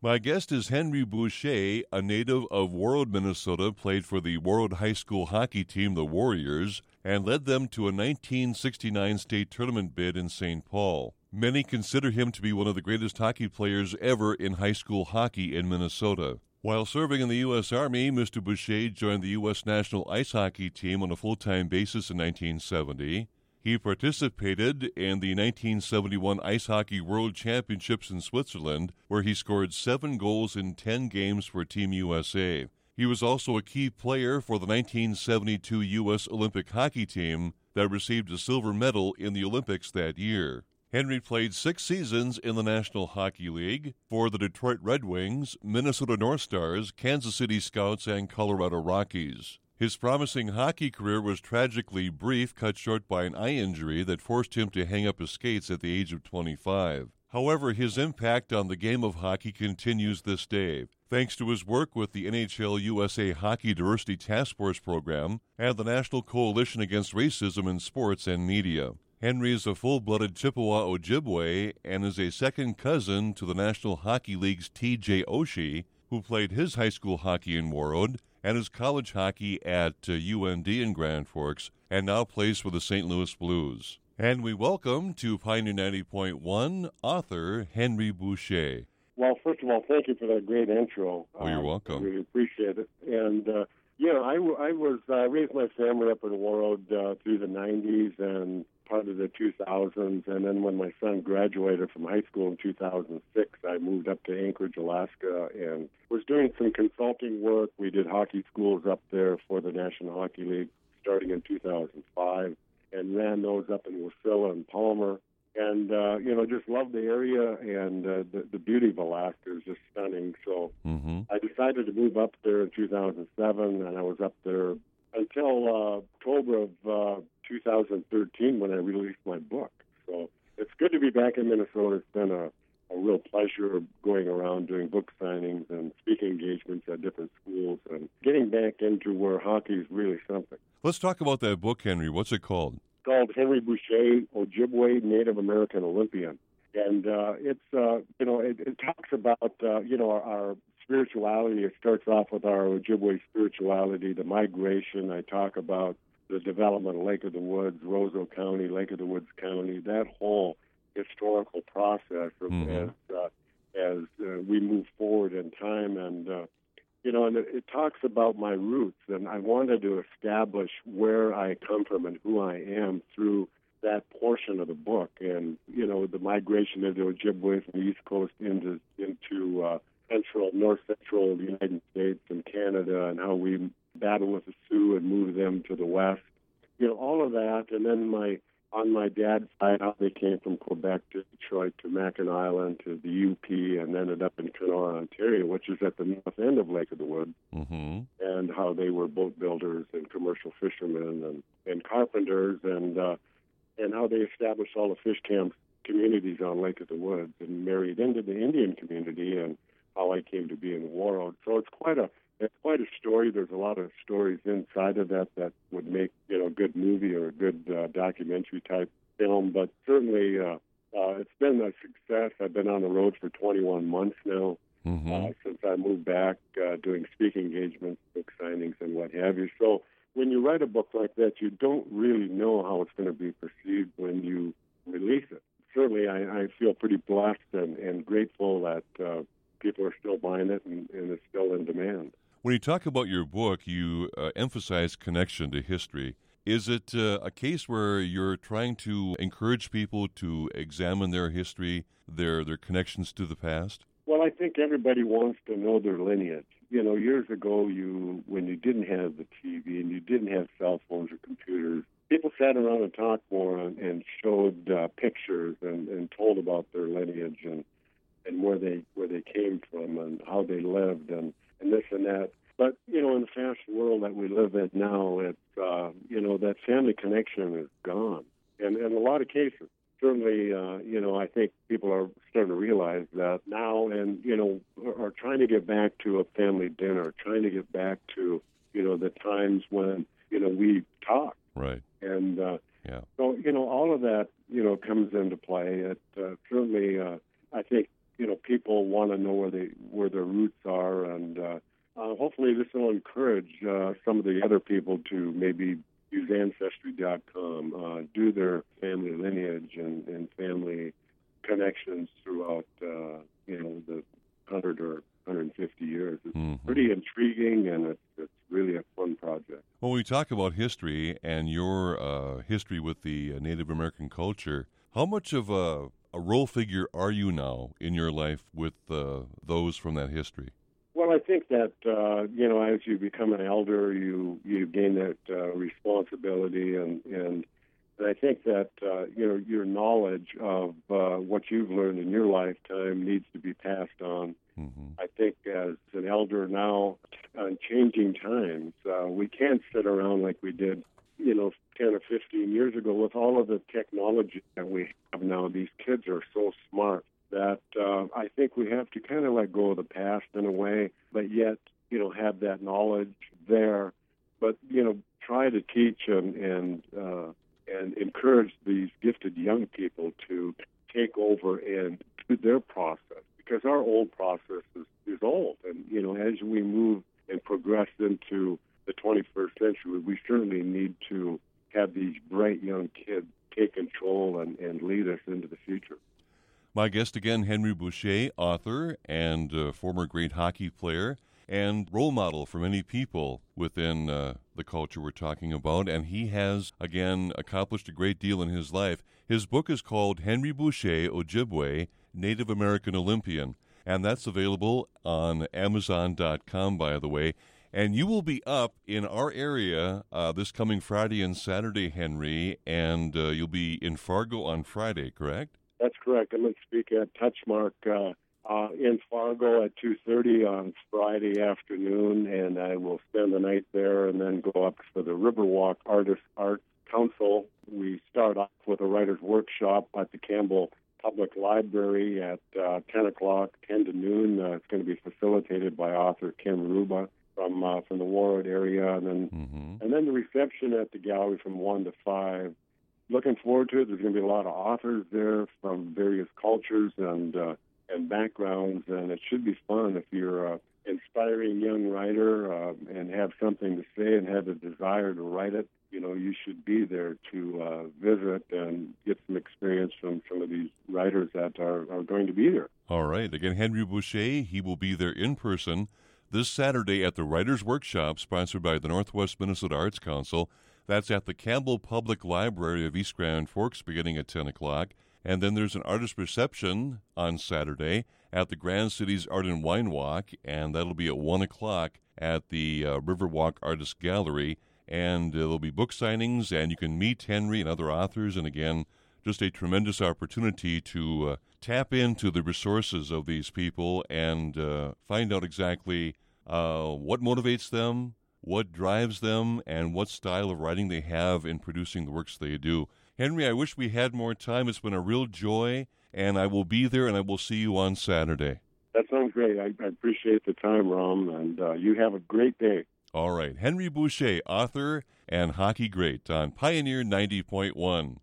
My guest is Henry Boucha, a native of Warroad, Minnesota, played for the Warroad High School hockey team, the Warriors, and led them to a 1969 state tournament bid in St. Paul. Many consider him to be one of the greatest hockey players ever in high school hockey in Minnesota. While serving in the U.S. Army, Mr. Boucha joined the U.S. national ice hockey team on a full time basis in 1970. He participated in the 1971 Ice Hockey World Championships in Switzerland, where he scored seven goals in 10 games for Team USA. He was also a key player for the 1972 U.S. Olympic hockey team that received a silver medal in the Olympics that year. Henry played six seasons in the National Hockey League for the Detroit Red Wings, Minnesota North Stars, Kansas City Scouts, and Colorado Rockies. His promising hockey career was tragically brief, cut short by an eye injury that forced him to hang up his skates at the age of 25. However, his impact on the game of hockey continues this day, thanks to his work with the NHL USA Hockey Diversity Task Force program and the National Coalition Against Racism in Sports and Media. Henry is a full blooded Chippewa Ojibwe and is a second cousin to the National Hockey League's TJ Oshie, who played his high school hockey in Warroad and his college hockey at uh, UND in Grand Forks, and now plays for the St. Louis Blues. And we welcome to Pioneer 90.1 author Henry Boucha. Well, first of all, thank you for that great intro. Oh, you're welcome. I really appreciate it. And, uh, yeah, I, I was, I raised my family up in Warroad uh, through the 90s and part of the 2000s. And then when my son graduated from high school in 2006, I moved up to Anchorage, Alaska, and was doing some consulting work. We did hockey schools up there for the National Hockey League starting in 2005 and ran those up in Wasilla and Palmer and uh, you know just love the area and uh, the the beauty of Alaska is just stunning. So Mm-hmm. I decided to move up there in 2007, and I was up there until uh, October of uh, 2013 when I released my book. So it's good to be back in Minnesota. It's been a a real pleasure going around doing book signings and speaking engagements at different schools and getting back into where hockey is really something. Let's talk about that book, Henry. What's it called? Called Henry Boucha, Ojibwe Native American Olympian. And uh, it's, uh, you know, it, it talks about, uh, you know, our, our spirituality. It starts off with our Ojibwe spirituality, the migration. I talk about the development of Lake of the Woods, Roseau County, Lake of the Woods County, that whole historical process of, Mhm. as, uh, as uh, we move forward in time. And, uh, you know, and it, it talks about my roots, and I wanted to establish where I come from and who I am through that portion of the book, and you know, the migration of the Ojibwe from the East Coast into into uh, central, north central United States and Canada, and how we battle with the Sioux and move them to the west. You know, all of that, and then my on my dad's side, how they came from Quebec to Detroit to Mackinac Island to the UP, and ended up in Kenora, Ontario, which is at the north end of Lake of the Woods Mm-hmm. and how they were boat builders and commercial fishermen and, and carpenters and uh, and how they established all the fish camp communities on Lake of the Woods and married into the Indian community and how I came to be in Warroad. So it's quite a it's quite a story. There's a lot of stories inside of that that would make you know a good movie or a good uh, documentary type film. But certainly uh, uh, it's been a success. I've been on the road for 21 months now Mm-hmm. uh, since I moved back, uh, doing speaking engagements, book signings, and what have you. So when you write a book like that, you don't really know how it's going to be perceived when you release it. Certainly, I, I feel pretty blessed and, and grateful that uh, people are still buying it and, and it's still in demand. When you talk about your book, you uh, emphasize connection to history. Is it uh, a case where you're trying to encourage people to examine their history, their their connections to the past? Well, I think everybody wants to know their lineage. You know, years ago, you when you didn't have the TV and you didn't have cell phones or computers, people sat around and talked more and, and showed uh, pictures and, and told about their lineage and and where they where they came from and how they lived and and this and that. But you know, in the fast world that we live in now, it's uh, you know that family connection is gone, and in a lot of cases certainly, uh, you know, I think people are starting to realize that now, and you know, are, trying to get back to a family dinner, trying to get back to, you know, the times when you know we talk, Right. and uh, Yeah. so you know, all of that, you know, comes into play. It uh, certainly, uh, I think, you want to know where they where their roots are, and uh, uh, hopefully this will encourage uh, some of the other people to maybe use Ancestry.com, uh, do their family lineage and, and family connections throughout, uh, you know, the 100 or 150 years. It's mm-hmm. pretty intriguing and it's, it's really a fun project. When we talk about history and your uh, history with the uh, Native American culture, how much of a, a role figure are you now in your life with uh, those from that history? Well, I think that uh, you know, as you become an elder, you you gain that uh, responsibility, and and I think that uh, you know your knowledge of uh, what you've learned in your lifetime needs to be passed on. Mm-hmm. I think as an elder now, on changing times, uh, we can't sit around like we did, you know, 10 or 15 years ago with all of the technology that we have now. These kids are so smart that uh, I think we have to kind of let go of the past in a way, but yet, you know, have that knowledge there. But, you know, try to teach and, and, uh, and encourage these gifted young people to take over and do their process because our old process is, is old. And, you know, as we move and progress into the 21st century, we certainly need to have these bright young kids take control and, and lead us into the future. My guest again, Henry Boucha, author and uh, former great hockey player and role model for many people within uh, the culture we're talking about. And he has, again, accomplished a great deal in his life. His book is called Henry Boucha Ojibwe, Native American Olympian. And that's available on Amazon.com, by the way. And you will be up in our area uh, this coming Friday and Saturday, Henry, and uh, you'll be in Fargo on Friday, correct? That's correct. I'm going to speak at Touchmark uh, uh, in Fargo at 2:30 on Friday afternoon, and I will spend the night there and then go up for the Riverwalk Artist Art Council. We start off with a writer's workshop at the Campbell Public Library at uh, 10 o'clock, 10 to noon. Uh, it's going to be facilitated by author Kim Ruba from uh, from the Warroad area, and then mm-hmm. and then the reception at the gallery from one to five looking forward to it. There's going to be a lot of authors there from various cultures and uh, and backgrounds, and it should be fun if you're an inspiring young writer uh, and have something to say and have a desire to write it. You know, you should be there to uh, visit and get some experience from some of these writers that are, are going to be there. All right. Again, Henry Boucha, he will be there in person this Saturday at the Writers' Workshop, sponsored by the Northwest Minnesota Arts Council. That's at the Campbell Public Library of East Grand Forks beginning at 10 o'clock. And then there's an artist reception on Saturday at the Grand Cities Art and Wine Walk, and that'll be at 1 o'clock at the uh, Riverwalk Artist Gallery. And there'll be book signings, and you can meet Henry and other authors. And again, just a tremendous opportunity to uh, tap into the resources of these people and uh, find out exactly uh, what motivates them, what drives them, and what style of writing they have in producing the works they do. Henry, I wish we had more time. It's been a real joy, and I will be there, and I will see you on Saturday. That sounds great. I, I appreciate the time, Rom, and uh, you have a great day. All right. Henry Boucha, author and hockey great on Pioneer 90.1.